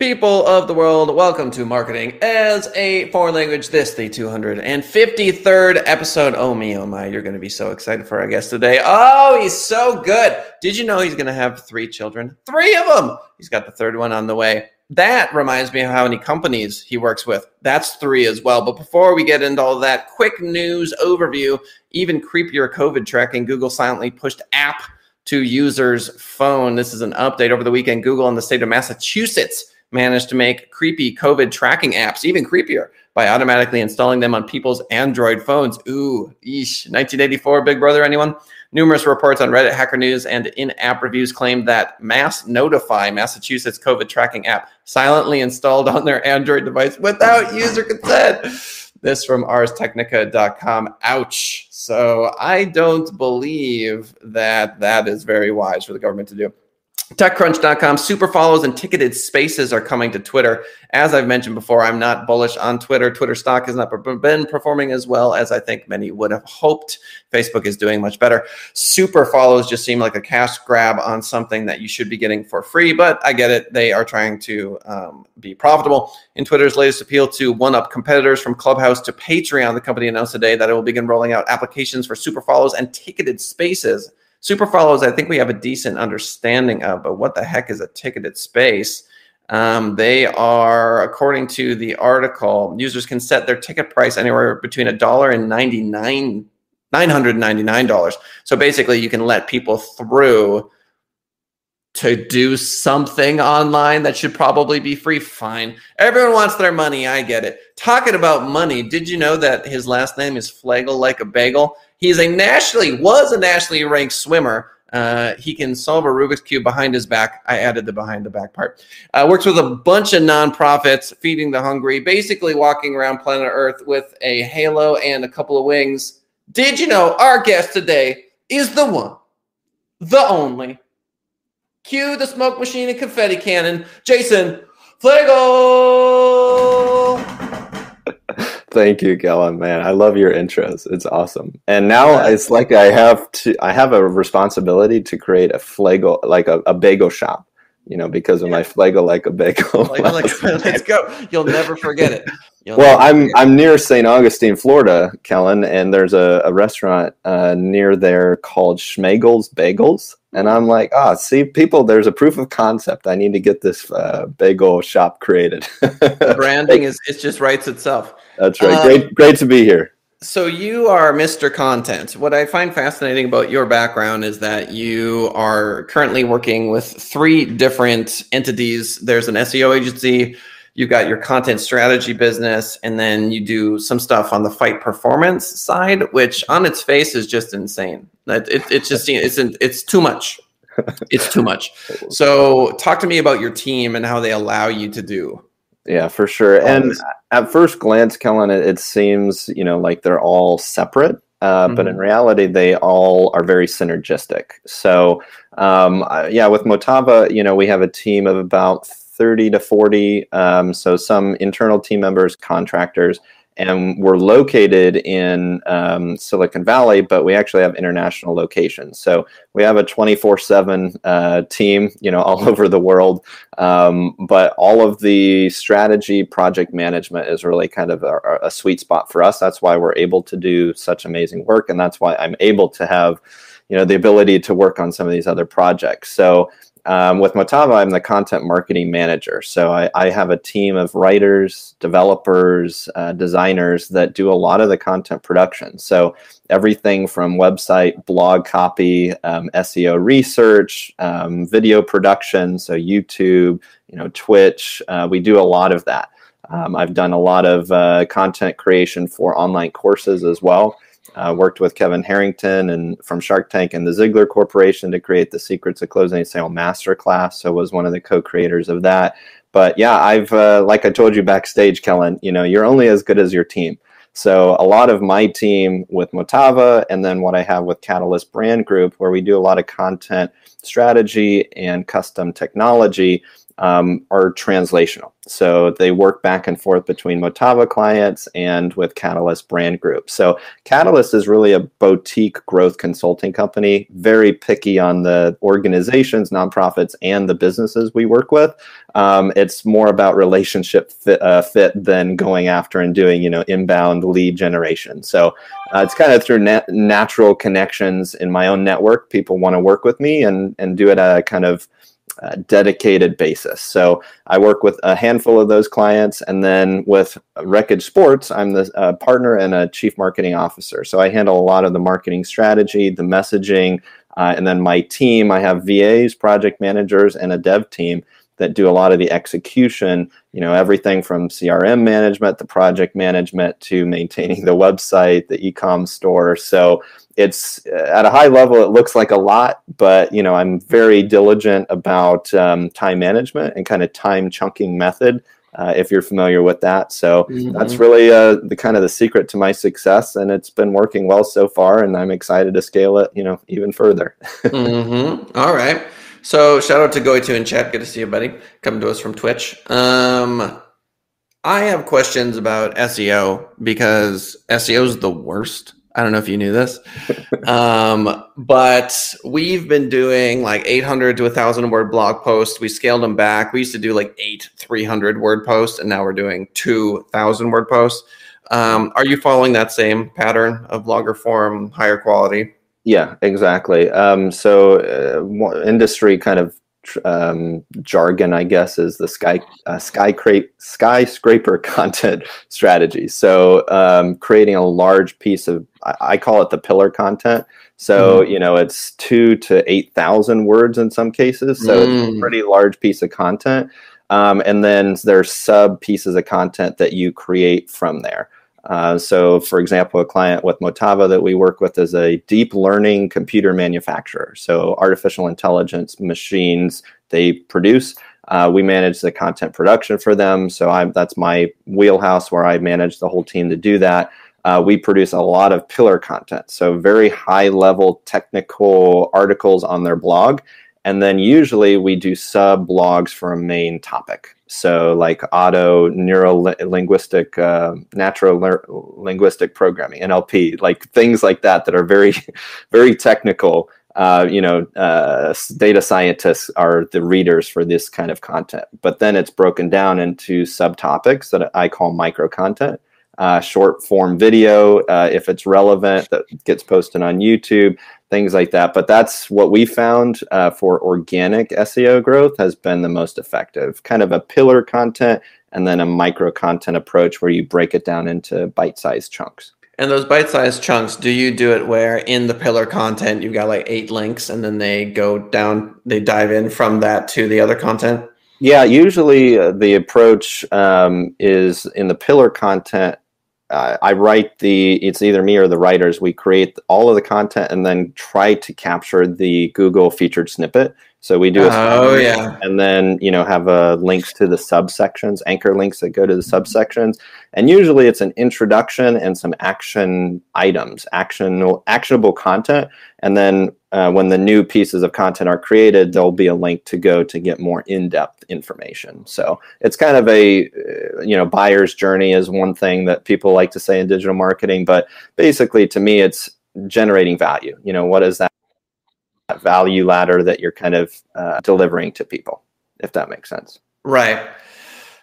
People of the world, welcome to Marketing as a Foreign Language. This, the 253rd episode. Oh, me, oh my, you're going to be so excited for our guest today. Oh, he's so good. Did you know he's going to have three children? Three of them. He's got the third one on the way. That reminds me of how many companies he works with. That's three as well. But before we get into all that, quick news overview. Even creepier COVID tracking, Google silently pushed app to users' phone. This is an update over the weekend. Google in the state of Massachusetts managed to make creepy COVID tracking apps even creepier by automatically installing them on people's Android phones. Ooh, eesh. 1984, Big Brother, anyone? Numerous reports on Reddit, Hacker News, and in app reviews claim that Mass Notify, Massachusetts COVID tracking app, silently installed on their Android device without user consent. This from arstechnica.com. Ouch. So I don't believe that that is very wise for the government to do. TechCrunch.com super follows and ticketed spaces are coming to Twitter. As I've mentioned before, I'm not bullish on Twitter. Twitter stock has not been performing as well as I think many would have hoped. Facebook is doing much better. Super follows just seem like a cash grab on something that you should be getting for free, but I get it. They are trying to um, be profitable. In Twitter's latest appeal to one up competitors from Clubhouse to Patreon, the company announced today that it will begin rolling out applications for super follows and ticketed spaces Super follows, I think we have a decent understanding of, but what the heck is a ticketed space? Um, they are, according to the article, users can set their ticket price anywhere between a dollar and ninety nine, nine hundred ninety nine dollars. So basically, you can let people through to do something online that should probably be free. Fine, everyone wants their money. I get it. Talking about money, did you know that his last name is Flagel like a bagel? He's a nationally was a nationally ranked swimmer. Uh, he can solve a Rubik's cube behind his back. I added the behind the back part. Uh, works with a bunch of nonprofits, feeding the hungry, basically walking around planet Earth with a halo and a couple of wings. Did you know our guest today is the one, the only. Cue the smoke machine and confetti cannon, Jason Flagel. Thank you, Kellen. Man, I love your intros. It's awesome. And now it's like I have to. I have a responsibility to create a flagel, like a, a bagel shop. You know, because of yeah. my flagel like a bagel. Like, like, let's go. You'll never forget it. You'll well, I'm I'm near St. Augustine, Florida, Kellen, and there's a, a restaurant uh, near there called Schmegel's Bagels, and I'm like, ah, oh, see, people, there's a proof of concept. I need to get this uh, bagel shop created. branding is it just writes itself. That's right. Um, great, great to be here. So you are Mr. Content. What I find fascinating about your background is that you are currently working with three different entities. There's an SEO agency, you've got your content strategy business, and then you do some stuff on the fight performance side, which on its face is just insane. It, it, it's just it's it's too much. It's too much. So talk to me about your team and how they allow you to do. Yeah, for sure. And at first glance, Kellen, it, it seems you know like they're all separate. Uh, mm-hmm. But in reality, they all are very synergistic. So, um, yeah, with Motava, you know, we have a team of about 30 to 40. Um, so some internal team members, contractors, and we're located in um, Silicon Valley, but we actually have international locations. So we have a 24/7 uh, team, you know, all over the world. Um, but all of the strategy, project management is really kind of a, a sweet spot for us. That's why we're able to do such amazing work, and that's why I'm able to have, you know, the ability to work on some of these other projects. So um, with Motava, I'm the content marketing manager. So I, I have a team of writers, developers, uh, designers that do a lot of the content production. So everything from website, blog copy, um, SEO research, um, video production, so YouTube, you know, Twitch. Uh, we do a lot of that. Um, I've done a lot of uh, content creation for online courses as well. Uh, worked with Kevin Harrington and from Shark Tank and the Ziglar Corporation to create the Secrets of Closing a Sale Masterclass. So was one of the co-creators of that. But yeah, I've uh, like I told you backstage, Kellen. You know, you're only as good as your team. So a lot of my team with Motava, and then what I have with Catalyst Brand Group, where we do a lot of content strategy and custom technology. Um, are translational. So they work back and forth between Motava clients and with Catalyst Brand Group. So Catalyst is really a boutique growth consulting company, very picky on the organizations, nonprofits, and the businesses we work with. Um, it's more about relationship fit, uh, fit, than going after and doing, you know, inbound lead generation. So uh, it's kind of through nat- natural connections in my own network. People want to work with me and and do it at a kind of uh, dedicated basis. So I work with a handful of those clients, and then with Wreckage Sports, I'm the uh, partner and a chief marketing officer. So I handle a lot of the marketing strategy, the messaging, uh, and then my team. I have VAs, project managers, and a dev team that do a lot of the execution. You know, everything from CRM management, the project management, to maintaining the website, the e-com store. So it's uh, at a high level it looks like a lot but you know i'm very diligent about um, time management and kind of time chunking method uh, if you're familiar with that so mm-hmm. that's really uh, the kind of the secret to my success and it's been working well so far and i'm excited to scale it you know even further mm-hmm. All right so shout out to Goitu in chat good to see you buddy coming to us from twitch um i have questions about seo because seo is the worst I don't know if you knew this, um, but we've been doing like 800 to 1,000 word blog posts. We scaled them back. We used to do like eight 300 word posts, and now we're doing 2,000 word posts. Um, are you following that same pattern of blogger form, higher quality? Yeah, exactly. Um, so, uh, industry kind of um, jargon, I guess, is the sky uh, skyscraper content strategy. So um, creating a large piece of, I, I, call it the pillar content. So mm. you know, it's two to eight thousand words in some cases. So mm. it's a mm. pretty large piece of content. Um, and then there's sub pieces of content that you create from there. Uh, so, for example, a client with Motava that we work with is a deep learning computer manufacturer. So, artificial intelligence machines they produce. Uh, we manage the content production for them. So, I'm, that's my wheelhouse where I manage the whole team to do that. Uh, we produce a lot of pillar content. So, very high level technical articles on their blog. And then usually we do sub blogs for a main topic. So, like auto neuro linguistic, uh, natural linguistic programming, NLP, like things like that that are very, very technical. Uh, you know, uh, data scientists are the readers for this kind of content. But then it's broken down into subtopics that I call micro content. Uh, short form video, uh, if it's relevant, that gets posted on YouTube things like that. But that's what we found uh, for organic SEO growth has been the most effective. Kind of a pillar content and then a micro content approach where you break it down into bite sized chunks. And those bite sized chunks, do you do it where in the pillar content you've got like eight links and then they go down, they dive in from that to the other content? Yeah, usually uh, the approach um, is in the pillar content uh, I write the it's either me or the writers. We create all of the content and then try to capture the Google featured snippet. So we do a oh yeah, and then you know have a uh, links to the subsections, anchor links that go to the subsections, and usually it's an introduction and some action items, action actionable content, and then uh, when the new pieces of content are created, there'll be a link to go to get more in-depth information. So it's kind of a uh, you know buyer's journey is one thing that people like to say in digital marketing, but basically to me it's generating value. You know what is that value ladder that you're kind of uh, delivering to people, if that makes sense. Right.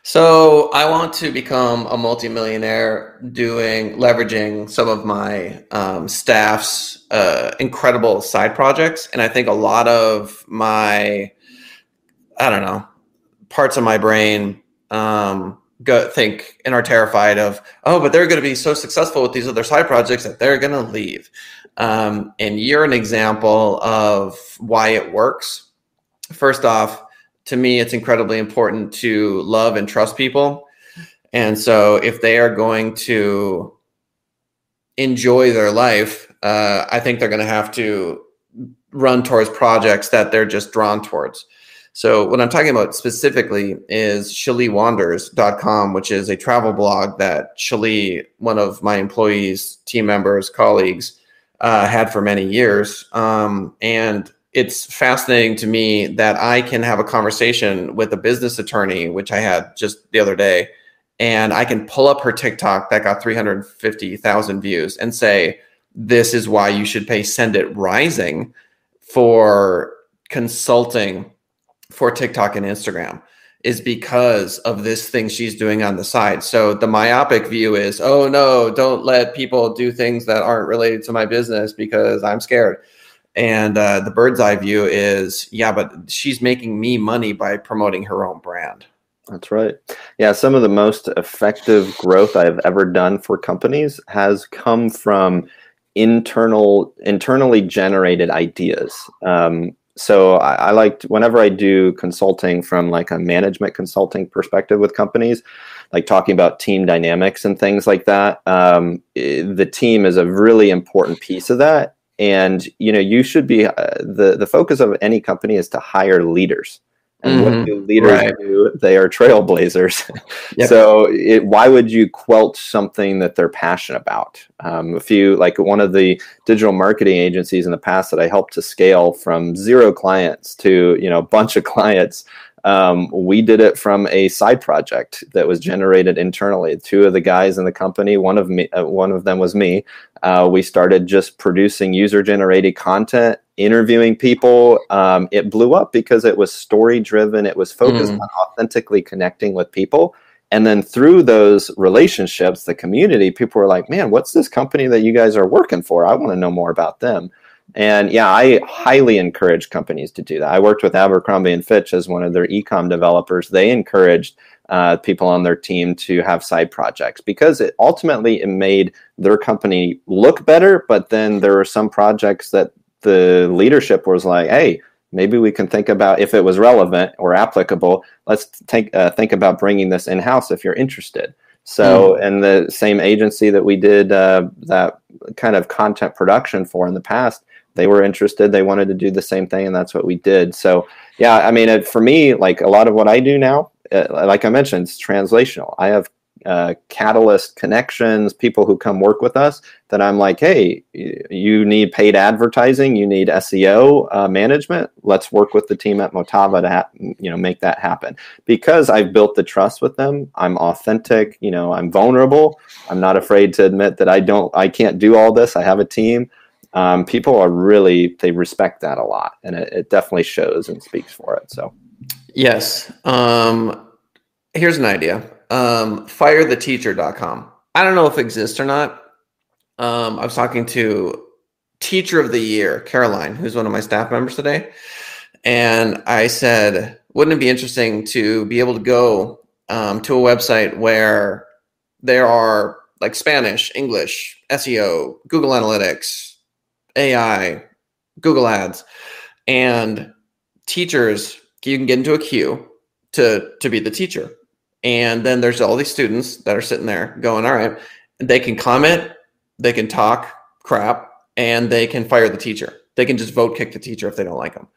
So I want to become a multimillionaire doing leveraging some of my um, staff's uh, incredible side projects, and I think a lot of my, I don't know, parts of my brain um, go think and are terrified of, oh, but they're going to be so successful with these other side projects that they're going to leave. Um, and you're an example of why it works. First off, to me, it's incredibly important to love and trust people. And so if they are going to enjoy their life, uh, I think they're going to have to run towards projects that they're just drawn towards. So what I'm talking about specifically is ShaliWanders.com, which is a travel blog that Shali, one of my employees, team members, colleagues, uh, had for many years. Um, and it's fascinating to me that I can have a conversation with a business attorney, which I had just the other day, and I can pull up her TikTok that got 350,000 views and say, This is why you should pay Send It Rising for consulting for TikTok and Instagram is because of this thing she's doing on the side. So the myopic view is, oh no, don't let people do things that aren't related to my business because I'm scared. And uh, the bird's eye view is, yeah, but she's making me money by promoting her own brand. That's right. Yeah, some of the most effective growth I've ever done for companies has come from internal, internally generated ideas. Um, so I, I like whenever I do consulting from like a management consulting perspective with companies, like talking about team dynamics and things like that. Um, the team is a really important piece of that, and you know you should be uh, the the focus of any company is to hire leaders. And mm-hmm. what do leaders right. do? They are trailblazers. Yep. so, it, why would you quelch something that they're passionate about? Um, if you like one of the digital marketing agencies in the past that I helped to scale from zero clients to you know a bunch of clients, um, we did it from a side project that was generated internally. Two of the guys in the company, one of me, uh, one of them was me. Uh, we started just producing user-generated content interviewing people. Um, it blew up because it was story driven. It was focused mm. on authentically connecting with people. And then through those relationships, the community, people were like, man, what's this company that you guys are working for? I want to know more about them. And yeah, I highly encourage companies to do that. I worked with Abercrombie and Fitch as one of their ecom developers. They encouraged uh, people on their team to have side projects because it ultimately it made their company look better. But then there were some projects that the leadership was like, hey, maybe we can think about if it was relevant or applicable. Let's think uh, think about bringing this in house if you're interested. So, mm. and the same agency that we did uh, that kind of content production for in the past, they were interested. They wanted to do the same thing, and that's what we did. So, yeah, I mean, it, for me, like a lot of what I do now, uh, like I mentioned, it's translational. I have uh, catalyst connections, people who come work with us that I'm like, hey, you need paid advertising, you need SEO uh, management. Let's work with the team at Motava to ha- you know make that happen because I've built the trust with them. I'm authentic, you know, I'm vulnerable. I'm not afraid to admit that I don't, I can't do all this. I have a team. Um, people are really they respect that a lot, and it, it definitely shows and speaks for it. So, yes. Um, here's an idea um, firetheteacher.com. I don't know if it exists or not. Um, I was talking to teacher of the year, Caroline, who's one of my staff members today. And I said, wouldn't it be interesting to be able to go um, to a website where there are like Spanish, English, SEO, Google Analytics, AI, Google Ads, and teachers, you can get into a queue to to be the teacher. And then there's all these students that are sitting there going, all right, they can comment, they can talk crap, and they can fire the teacher. They can just vote kick the teacher if they don't like them.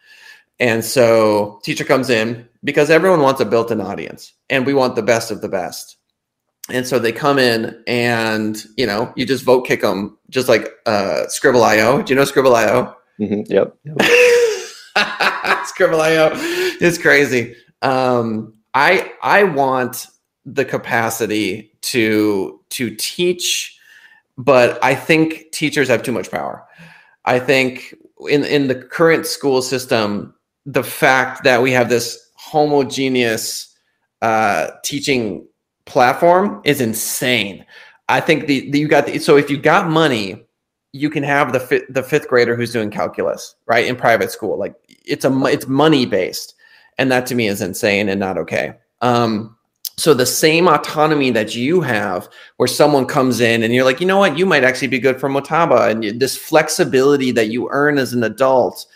And so teacher comes in because everyone wants a built-in audience and we want the best of the best. And so they come in and, you know, you just vote kick them just like uh, skribbl.io. Do you know skribbl.io? Mm-hmm. Yep. yep. skribbl.io. It's crazy. Um, I I want the capacity to to teach, but I think teachers have too much power. I think in in the current school system, the fact that we have this homogeneous uh, teaching platform is insane. I think the, the you got the, so if you got money, you can have the fi- the fifth grader who's doing calculus right in private school. Like it's a it's money based and that to me is insane and not okay. Um, so the same autonomy that you have, where someone comes in and you're like, you know what, you might actually be good for Motava, and this flexibility that you earn as an adult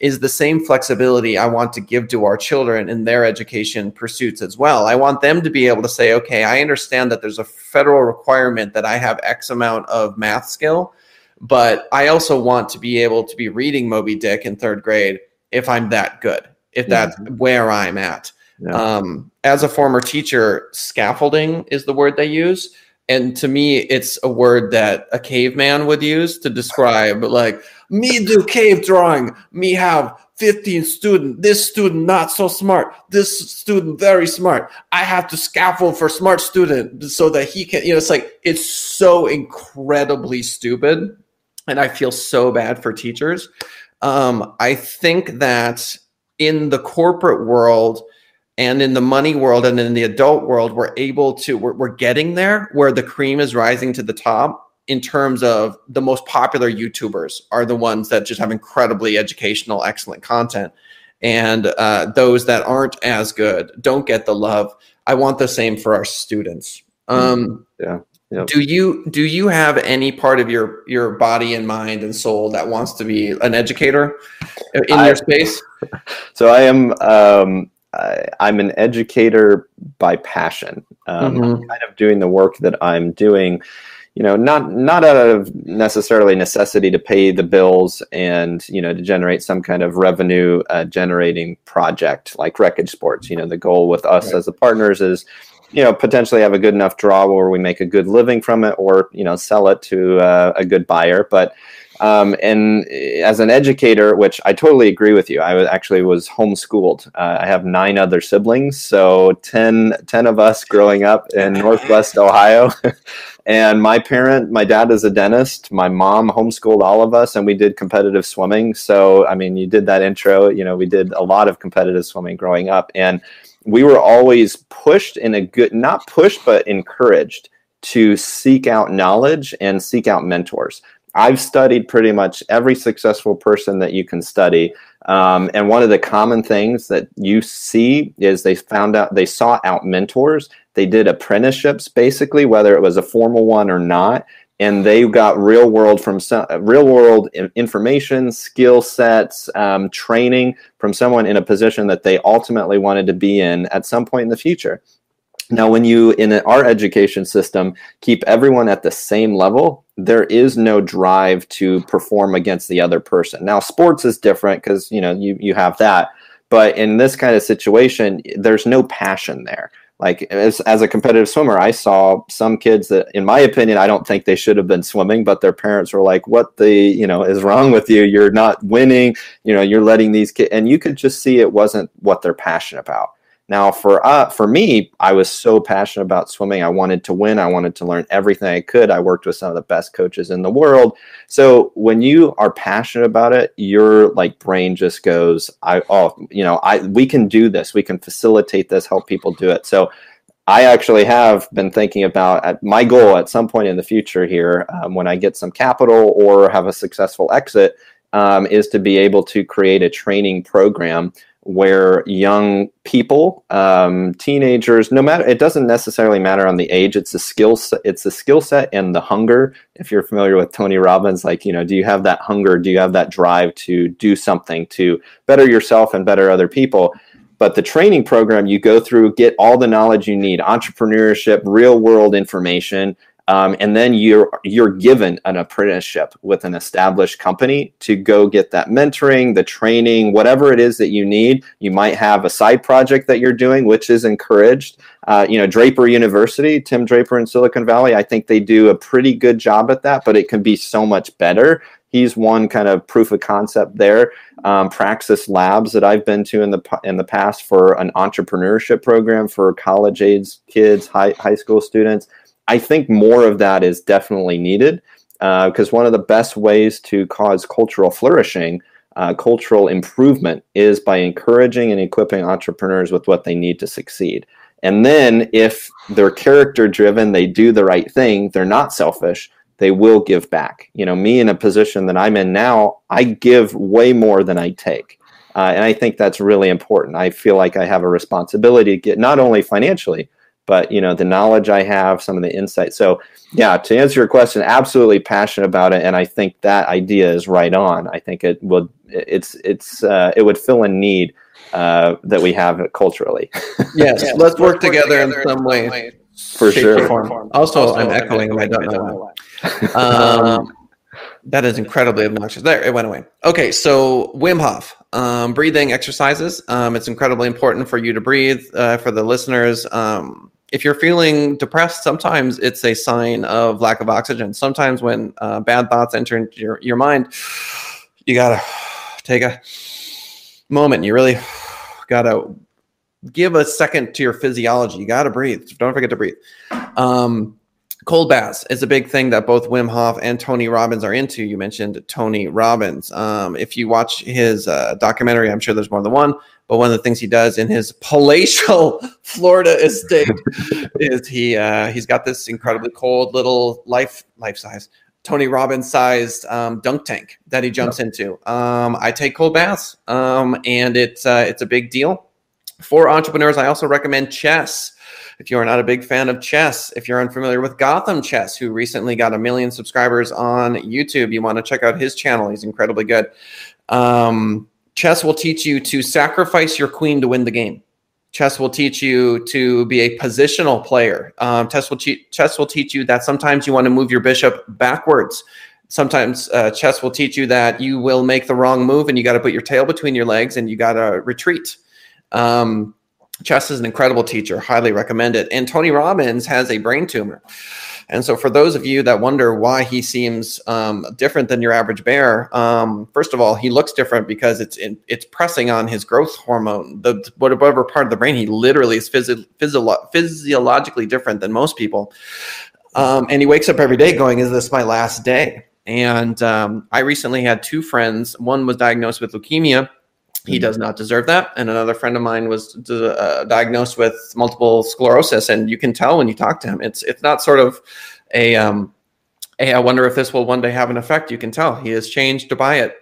is the same flexibility I want to give to our children in their education pursuits as well. I want them to be able to say, okay, I understand that there's a federal requirement that I have X amount of math skill, but I also want to be able to be reading Moby Dick in third grade if I'm that good if that's mm-hmm. where I'm at. Yeah. Um, as a former teacher, scaffolding is the word they use. And to me, it's a word that a caveman would use to describe, like, me do cave drawing, me have 15 student, this student not so smart, this student very smart. I have to scaffold for smart student so that he can, you know, it's like it's so incredibly stupid. And I feel so bad for teachers. Um, I think that in the corporate world, and in the money world and in the adult world we're able to we're, we're getting there where the cream is rising to the top in terms of the most popular youtubers are the ones that just have incredibly educational excellent content and uh, those that aren't as good don't get the love i want the same for our students um, yeah Yep. Do you do you have any part of your your body and mind and soul that wants to be an educator in I, your space? So I am um, I, am an educator by passion. Um, mm-hmm. kind of doing the work that I'm doing, you know, not not out of necessarily necessity to pay the bills and you know to generate some kind of revenue uh, generating project like Wreckage Sports. You know, the goal with us right. as the partners is you know potentially have a good enough draw where we make a good living from it or you know sell it to uh, a good buyer but um, and as an educator, which I totally agree with you, I was actually was homeschooled. Uh, I have nine other siblings, so 10, 10 of us growing up in Northwest Ohio. and my parent, my dad is a dentist. My mom homeschooled all of us, and we did competitive swimming. So, I mean, you did that intro. You know, we did a lot of competitive swimming growing up, and we were always pushed in a good, not pushed, but encouraged to seek out knowledge and seek out mentors. I've studied pretty much every successful person that you can study. Um, and one of the common things that you see is they found out they sought out mentors. They did apprenticeships, basically, whether it was a formal one or not, and they got real world from some, real world information, skill sets, um, training from someone in a position that they ultimately wanted to be in at some point in the future. Now, when you in our education system keep everyone at the same level, there is no drive to perform against the other person. Now, sports is different because you know you you have that, but in this kind of situation, there's no passion there. Like as, as a competitive swimmer, I saw some kids that, in my opinion, I don't think they should have been swimming, but their parents were like, "What the you know is wrong with you? You're not winning. You know, you're letting these kids." And you could just see it wasn't what they're passionate about. Now, for uh, for me, I was so passionate about swimming. I wanted to win. I wanted to learn everything I could. I worked with some of the best coaches in the world. So when you are passionate about it, your like brain just goes, "I oh, you know, I we can do this. We can facilitate this. Help people do it." So I actually have been thinking about at my goal at some point in the future here, um, when I get some capital or have a successful exit, um, is to be able to create a training program where young people, um, teenagers, no matter it doesn't necessarily matter on the age. It's a skill set. It's a skill set and the hunger. If you're familiar with Tony Robbins, like you know, do you have that hunger? Do you have that drive to do something to better yourself and better other people? But the training program you go through, get all the knowledge you need, entrepreneurship, real world information, um, and then you're you're given an apprenticeship with an established company to go get that mentoring, the training, whatever it is that you need. You might have a side project that you're doing, which is encouraged. Uh, you know, Draper University, Tim Draper in Silicon Valley, I think they do a pretty good job at that, but it can be so much better. He's one kind of proof of concept there. Um, Praxis Labs that I've been to in the in the past for an entrepreneurship program for college age kids, high high school students I think more of that is definitely needed because uh, one of the best ways to cause cultural flourishing, uh, cultural improvement, is by encouraging and equipping entrepreneurs with what they need to succeed. And then, if they're character driven, they do the right thing, they're not selfish, they will give back. You know, me in a position that I'm in now, I give way more than I take. Uh, and I think that's really important. I feel like I have a responsibility to get not only financially, but you know the knowledge i have some of the insight so yeah to answer your question absolutely passionate about it and i think that idea is right on i think it would it's it's uh, it would fill a need uh, that we have culturally yes, yes let's, work, work together, together, in some way, way. for sure also, also, i'm echoing i don't know um, that is incredibly obnoxious. There, it went away. Okay, so Wim Hof, um, breathing exercises. Um, it's incredibly important for you to breathe. Uh, for the listeners, um, if you're feeling depressed, sometimes it's a sign of lack of oxygen. Sometimes when uh, bad thoughts enter into your, your mind, you gotta take a moment. You really gotta give a second to your physiology. You gotta breathe. Don't forget to breathe. Um, cold baths is a big thing that both Wim Hof and Tony Robbins are into. You mentioned Tony Robbins. Um, if you watch his uh, documentary, I'm sure there's more than one. But one of the things he does in his palatial Florida estate is he uh, he's got this incredibly cold little life life size Tony Robbins sized um, dunk tank that he jumps yep. into. Um, I take cold baths, um, and it's uh, it's a big deal for entrepreneurs. I also recommend chess. If you are not a big fan of chess, if you're unfamiliar with Gotham Chess, who recently got a million subscribers on YouTube, you want to check out his channel. He's incredibly good. Um, chess will teach you to sacrifice your queen to win the game. Chess will teach you to be a positional player. Um, chess will te- chess will teach you that sometimes you want to move your bishop backwards. Sometimes uh, chess will teach you that you will make the wrong move and you got to put your tail between your legs and you got to retreat. Um, chess is an incredible teacher. Highly recommend it. And Tony Robbins has a brain tumor. And so, for those of you that wonder why he seems um, different than your average bear, um, first of all, he looks different because it's in, it's pressing on his growth hormone. The whatever part of the brain he literally is physio- physio- physiologically different than most people. Um, and he wakes up every day going, "Is this my last day?" And um, I recently had two friends. One was diagnosed with leukemia he does not deserve that. And another friend of mine was uh, diagnosed with multiple sclerosis, and you can tell when you talk to him. It's it's not sort of a um, hey, I wonder if this will one day have an effect. You can tell he has changed by it,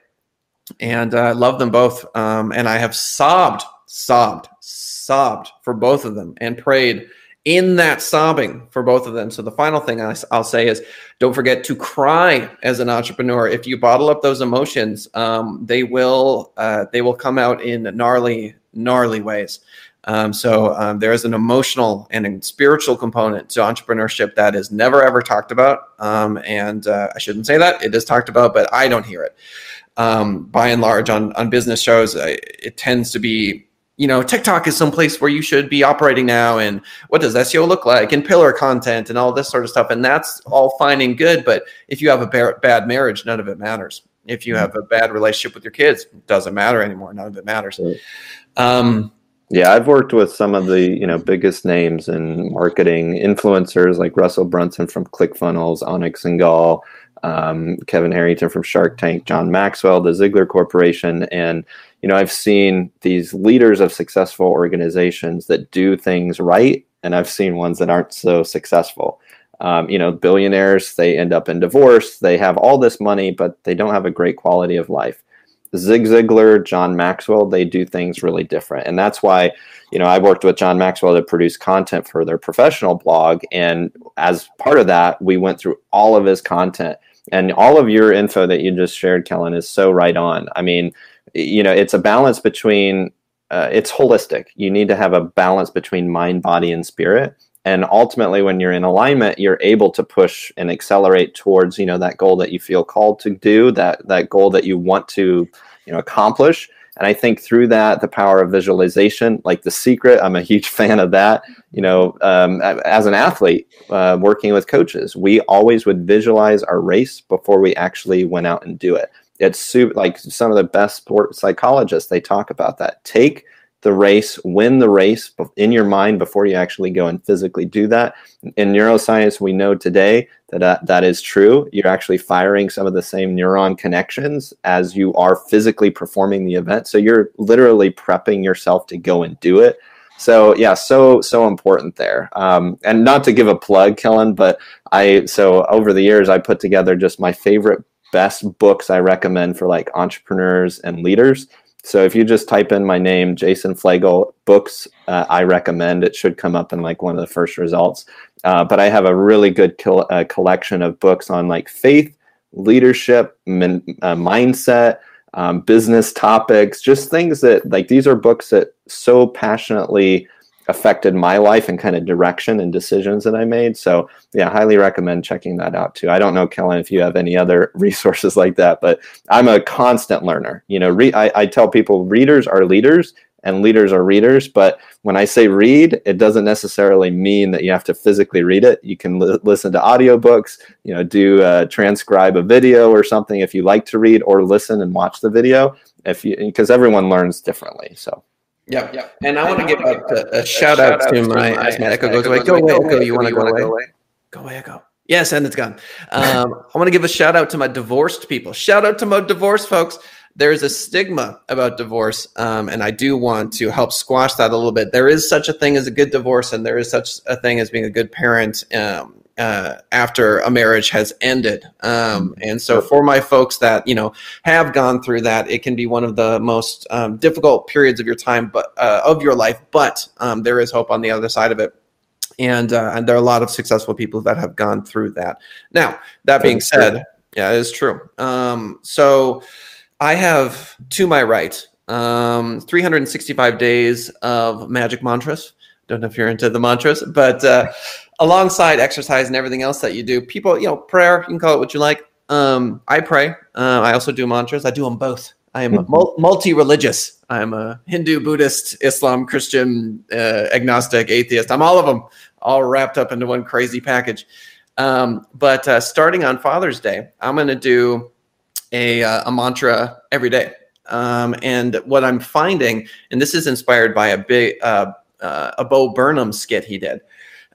and I uh, love them both. Um, and I have sobbed, sobbed, sobbed for both of them, and prayed in that sobbing for both of them. So the final thing I'll say is don't forget to cry as an entrepreneur. If you bottle up those emotions, um, they will uh, they will come out in gnarly gnarly ways. Um, so um, there is an emotional and spiritual component to entrepreneurship that is never ever talked about. Um, and uh, I shouldn't say that it is talked about, but I don't hear it. Um, by and large, on on business shows, it tends to be you know, TikTok is some place where you should be operating now. And what does SEO look like? And pillar content and all this sort of stuff. And that's all fine and good. But if you have a bad marriage, none of it matters. If you have a bad relationship with your kids, it doesn't matter anymore. None of it matters. Um, yeah, I've worked with some of the you know biggest names in marketing influencers like Russell Brunson from ClickFunnels, Anik Singal, um, Kevin Harrington from Shark Tank, John Maxwell, the Ziglar Corporation, and you know, I've seen these leaders of successful organizations that do things right, and I've seen ones that aren't so successful. Um, you know, billionaires, they end up in divorce, they have all this money, but they don't have a great quality of life. Zig Ziglar, John Maxwell, they do things really different. And that's why, you know, I worked with John Maxwell to produce content for their professional blog. And as part of that, we went through all of his content. And all of your info that you just shared, Kellen, is so right on. I mean, you know it's a balance between uh, it's holistic. You need to have a balance between mind body and spirit. And ultimately when you're in alignment you're able to push and accelerate towards you know that goal that you feel called to do that that goal that you want to you know accomplish and i think through that the power of visualization like the secret i'm a huge fan of that you know um, as an athlete uh, working with coaches we always would visualize our race before we actually went out and do it. It's super, like some of the best sport psychologists they talk about that. Take the race win the race in your mind before you actually go and physically do that. In neuroscience we know today that uh, that is true. You're actually firing some of the same neuron connections as you are physically performing the event. So you're literally prepping yourself to go and do it. So yeah so so important there. Um, and not to give a plug kellen but i so over the years i put together just my favorite best books I recommend for like entrepreneurs and leaders. So if you just type in my name, Jason Flegel books, uh, I recommend it should come up in like one of the first results. Uh, but I have a really good uh, collection of books on like faith, leadership, min- uh, mindset, um, business topics, just things that like these are books that so passionately affected my life and kind of direction and decisions that I made. So yeah, highly recommend checking that out too. I don't know, Kellen, if you have any other resources like that, but I'm a constant learner. You know, re- I, I tell people readers are leaders and leaders are readers. But when I say read, it doesn't necessarily mean that you have to physically read it. You can li- listen to audiobooks, you know, do uh, transcribe a video or something if you like to read or listen and watch the video. if you because everyone learns differently. So. Yep, yep. And I want to give a, a, shout out to my as my echo goes away. Go away, echo. You want to go away? Go away, echo. Yes, and it's gone. Um, I want to give a shout out to my divorced people. Shout out to my divorced folks. There's a stigma about divorce, um, and I do want to help squash that a little bit. There is such a thing as a good divorce, and there is such a thing as being a good parent. Um, uh, after a marriage has ended. Um, and so, for my folks that you know have gone through that, it can be one of the most um, difficult periods of your time, but uh, of your life. But um, there is hope on the other side of it. And, uh, and there are a lot of successful people that have gone through that. Now, that being said, yeah, it is true. Um, so I have to my right um, 365 days of magic mantras. Don't know if you're into the mantras, but uh, alongside exercise and everything else that you do, people, you know, prayer, you can call it what you like. Um, I pray. Uh, I also do mantras. I do them both. I am mm-hmm. multi-religious. I'm a Hindu, Buddhist, Islam, Christian, uh, agnostic, atheist. I'm all of them, all wrapped up into one crazy package. Um, but uh, starting on Father's Day, I'm going to do a, uh, a mantra every day. Um, and what I'm finding, and this is inspired by a big uh, uh, a Bo Burnham skit he did.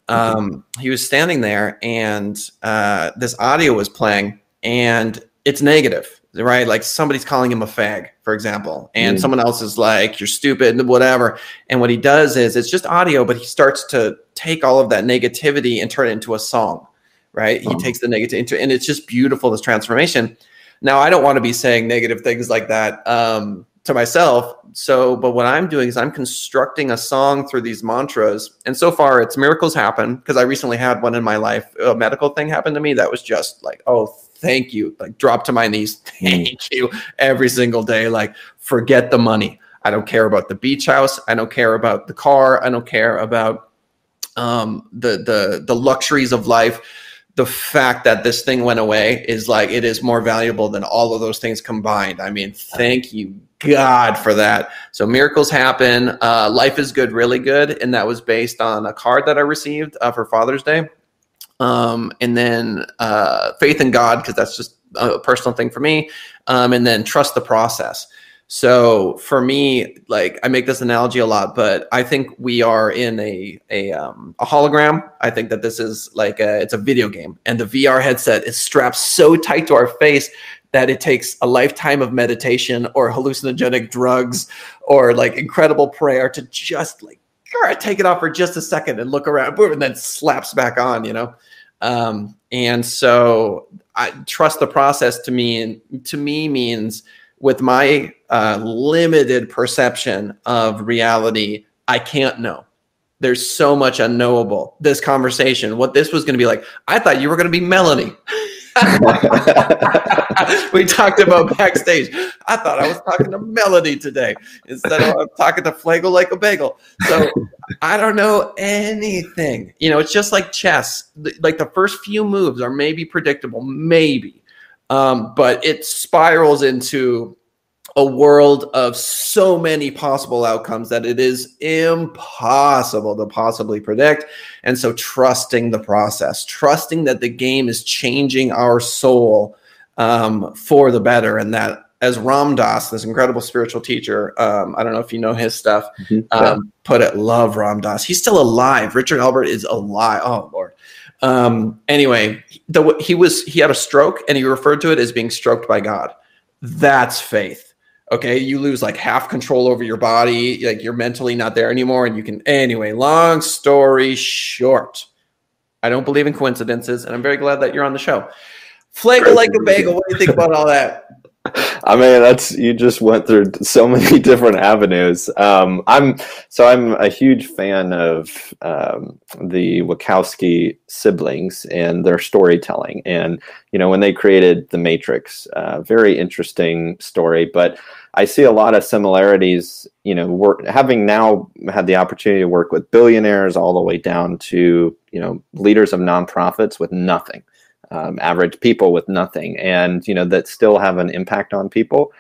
Mm-hmm. Um, he was standing there and uh, this audio was playing and it's negative, right? Like somebody's calling him a fag, for example, and mm. someone else is like, you're stupid, whatever. And what he does is it's just audio, but he starts to take all of that negativity and turn it into a song, right? He takes the negative into, and it's just beautiful, this transformation. Now, I don't want to be saying negative things like that. Um, to myself. So, but what I'm doing is I'm constructing a song through these mantras. And so far, it's miracles happen because I recently had one in my life. A medical thing happened to me that was just like, oh, thank you. Like, drop to my knees. Thank you every single day. Like, forget the money. I don't care about the beach house. I don't care about the car. I don't care about um, the the the luxuries of life the fact that this thing went away is like it is more valuable than all of those things combined. I mean, thank you God for that. So miracles happen. Uh, Life is good, really good, and that was based on a card that I received uh, for Father's Day. Um, and then uh, faith in God because that's just a personal thing for me. Um, and then trust the process. So for me, like I make this analogy a lot, but I think we are in a a, um, a hologram. I think that this is like a, it's a video game, and the VR headset is strapped so tight to our face that it takes a lifetime of meditation or hallucinogenic drugs or like incredible prayer to just like take it off for just a second and look around, boom, and then slaps back on. You know. Um, and so I trust the process to me to me means with my uh, limited perception of reality, I can't know. There's so much unknowable. This conversation, what this was going to be like, I thought you were going to be Melanie. we talked about backstage. I thought I was talking to Melody today instead of talking to Flagel like a bagel. So I don't know anything. You know, it's just like chess. Like the first few moves are maybe predictable, maybe. Um, but it spirals into a world of so many possible outcomes that it is impossible to possibly predict. And so, trusting the process, trusting that the game is changing our soul um, for the better, and that as Ram Dass, this incredible spiritual teacher, um, I don't know if you know his stuff, mm-hmm. um, put it, love Ram Dass. He's still alive. Richard Alpert is alive. Oh, Lord. Um, anyway, the, he was he had a stroke, and he referred to it as being stroked by God. That's faith okay you lose like half control over your body like you're mentally not there anymore and you can anyway long story short i don't believe in coincidences and i'm very glad that you're on the show. Flagel like a bagel what do you think about all that I mean, that's you just went through so many different avenues. Um, I'm so I'm a huge fan of um, the Wachowski siblings and their storytelling. And you know, when they created The Matrix, uh, very interesting story. But I see a lot of similarities. You know, work, having now had the opportunity to work with billionaires all the way down to you know leaders of nonprofits with nothing, um, average people with nothing, and you know that still have an impact on people.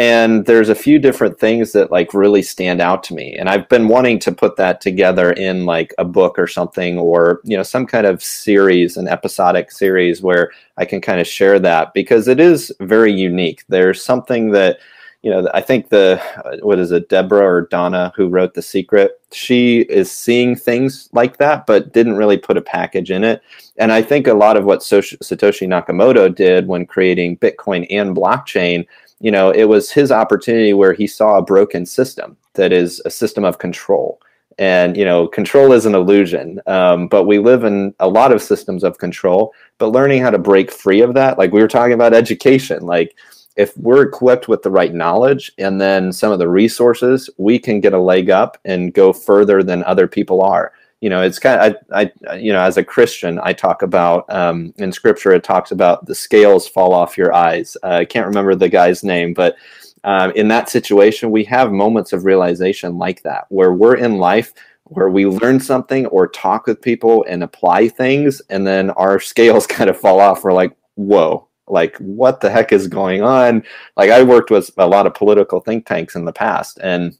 And there's a few different things that like really stand out to me, and I've been wanting to put that together in like a book or something, or you know some kind of series, an episodic series where I can kind of share that because it is very unique. There's something that you know, I think the what is it, Deborah or Donna who wrote The Secret, she is seeing things like that, but didn't really put a package in it. And I think a lot of what Satoshi Nakamoto did when creating Bitcoin and blockchain, you know, it was his opportunity where he saw a broken system that is a system of control and you know control is an illusion um, but we live in a lot of systems of control but learning how to break free of that like we were talking about education like if we're equipped with the right knowledge and then some of the resources we can get a leg up and go further than other people are you know it's kind of I, I you know as a christian i talk about um, in scripture it talks about the scales fall off your eyes uh, i can't remember the guy's name but um, in that situation, we have moments of realization like that, where we're in life, where we learn something or talk with people and apply things, and then our scales kind of fall off. We're like, whoa, like what the heck is going on? Like I worked with a lot of political think tanks in the past and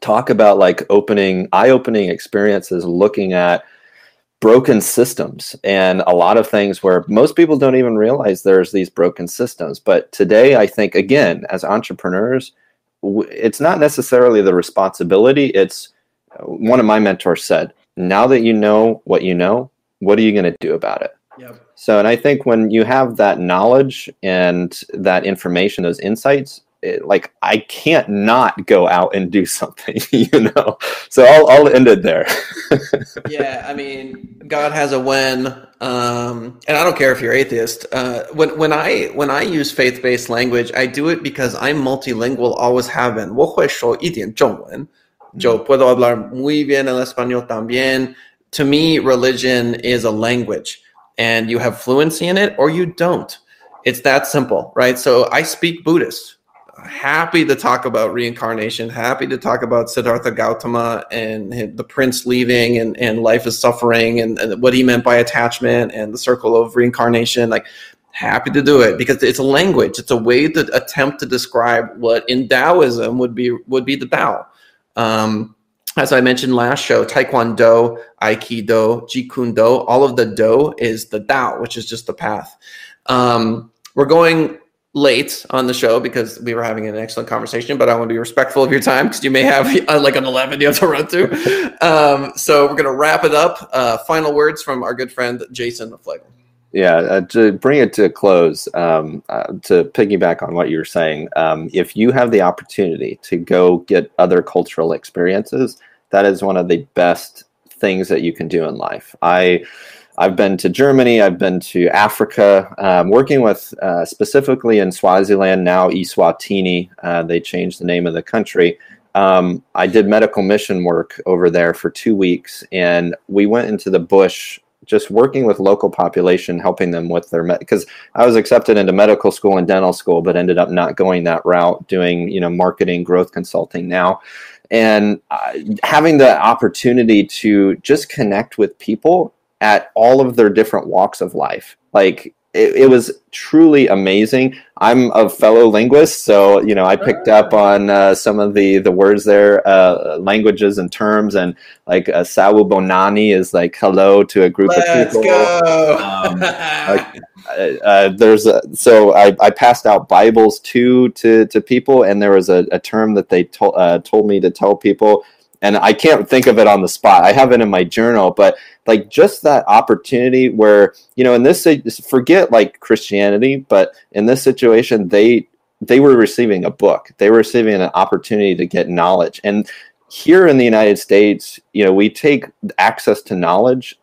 talk about like opening, eye opening experiences looking at broken systems and a lot of things where most people don't even realize there's these broken systems. But today, I think, again, as entrepreneurs, it's not necessarily the responsibility. It's uh, one of my mentors said, now that you know what you know, what are you going to do about it? Yep. So, and I think when you have that knowledge and that information, those insights, it, like I can't not go out and do something, you know. So I'll I'll end it there. yeah, I mean, God has a when, um, and I don't care if you're atheist. Uh, when when I when I use faith based language, I do it because I'm multilingual, always have been. 我会说一点中文，就 puedo hablar muy bien el español también. To me, religion is a language, and you have fluency in it or you don't. It's that simple, right? So I speak Buddhist happy to talk about reincarnation, happy to talk about Siddhartha Gautama and the prince leaving and, and life is suffering and, and what he meant by attachment and the circle of reincarnation. Like, happy to do it because it's a language. It's a way to attempt to describe what in Taoism would be would be the Tao. Um, as I mentioned last show, Taekwondo, Aikido, Jeet Do, all of the Do is the Dao, which is just the path. Um, we're going late on the show because we were having an excellent conversation, but I want to be respectful of your time because you may have uh, like an 11 you have to run to. Um, so we're going to wrap it up. Uh, final words from our good friend Jason Flagel. Yeah, uh, to bring it to a close, um, uh, to piggyback on what you were saying, um, if you have the opportunity to go get other cultural experiences, that is one of the best things that you can do in life. I I've been to Germany, I've been to Africa, um, working with uh, specifically in Swaziland, now Eswatini. Uh, they changed the name of the country. Um, I did medical mission work over there for two weeks, and we went into the bush just working with local population, helping them with their because med- I was accepted into medical school and dental school, but ended up not going that route, doing you know marketing, growth consulting now, and uh, having the opportunity to just connect with people at all of their different walks of life. Like it, it, was truly amazing. I'm a fellow linguist, so you know I picked up on uh, some of the the words there, uh, languages and terms, and like uh, "sawu bonani" is like hello to a group Let's of people. Go. Um, uh, uh, there's a, so I, I passed out Bibles too to to people, and there was a, a term that they told uh, told me to tell people and I can't think of it on the spot. I have it in my journal, but like just that opportunity where you know in this forget like Christianity, but in this situation they they were receiving a book. They were receiving an opportunity to get knowledge. And here in the United States, you know, we take access to knowledge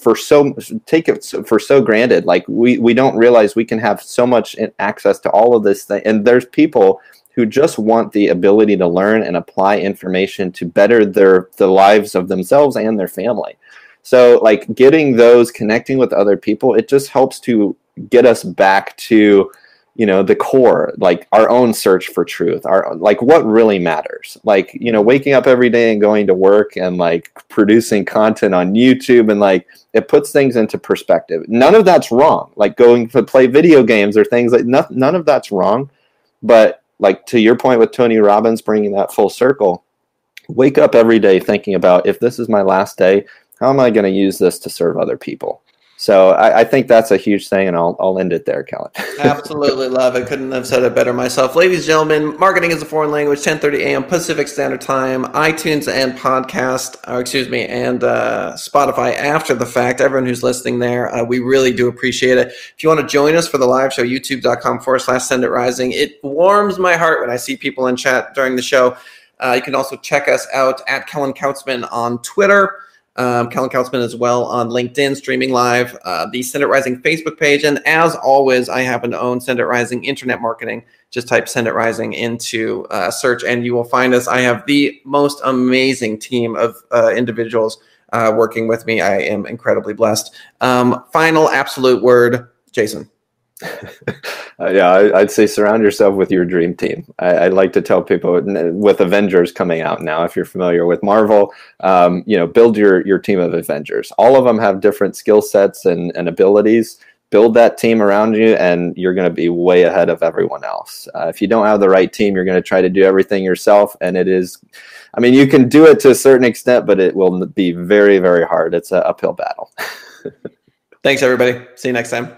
for so take it for so granted. Like we we don't realize we can have so much access to all of this thing. And there's people who just want the ability to learn and apply information to better their the lives of themselves and their family. So like getting those connecting with other people, it just helps to get us back to you know the core like our own search for truth our like what really matters. Like you know waking up every day and going to work and like producing content on youtube and like it puts things into perspective. None of that's wrong. Like going to play video games or things like none, none of that's wrong but like to your point with Tony Robbins bringing that full circle, wake up every day thinking about if this is my last day, how am I going to use this to serve other people? So I, I, think that's a huge thing, and I'll, I'll end it there, Kellen. Absolutely love it. Couldn't have said it better myself. Ladies and gentlemen, marketing is a foreign language, 10:30 a.m. Pacific Standard Time, iTunes and podcast, or excuse me, and uh, Spotify after the fact. Everyone who's listening there, uh, we really do appreciate it. If you want to join us for the live show, youtube.com forward slash send it rising. It warms my heart when I see people in chat during the show. Uh, you can also check us out at Kellen Kautzman on Twitter. Um, Kautzman as well on LinkedIn, streaming live, uh, the Send It Rising Facebook page. And as always, I happen to own Send It Rising Internet Marketing. Just type Send It Rising into uh, search and you will find us. I have the most amazing team of uh, individuals uh, working with me. I am incredibly blessed. Um, final absolute word, Jason. Uh, yeah, I, would say surround yourself with your dream team. I, I, like to tell people with Avengers coming out now, if you're familiar with Marvel, um, you know, build your your team of Avengers. All of them have different skill sets and, and abilities. Build that team around you, and you're going to be way ahead of everyone else. Uh, if you don't have the right team, you're going to try to do everything yourself, and it is. I mean, you can do it to a certain extent, but it will be very, very hard. It's an uphill battle. Thanks, everybody. See you next time.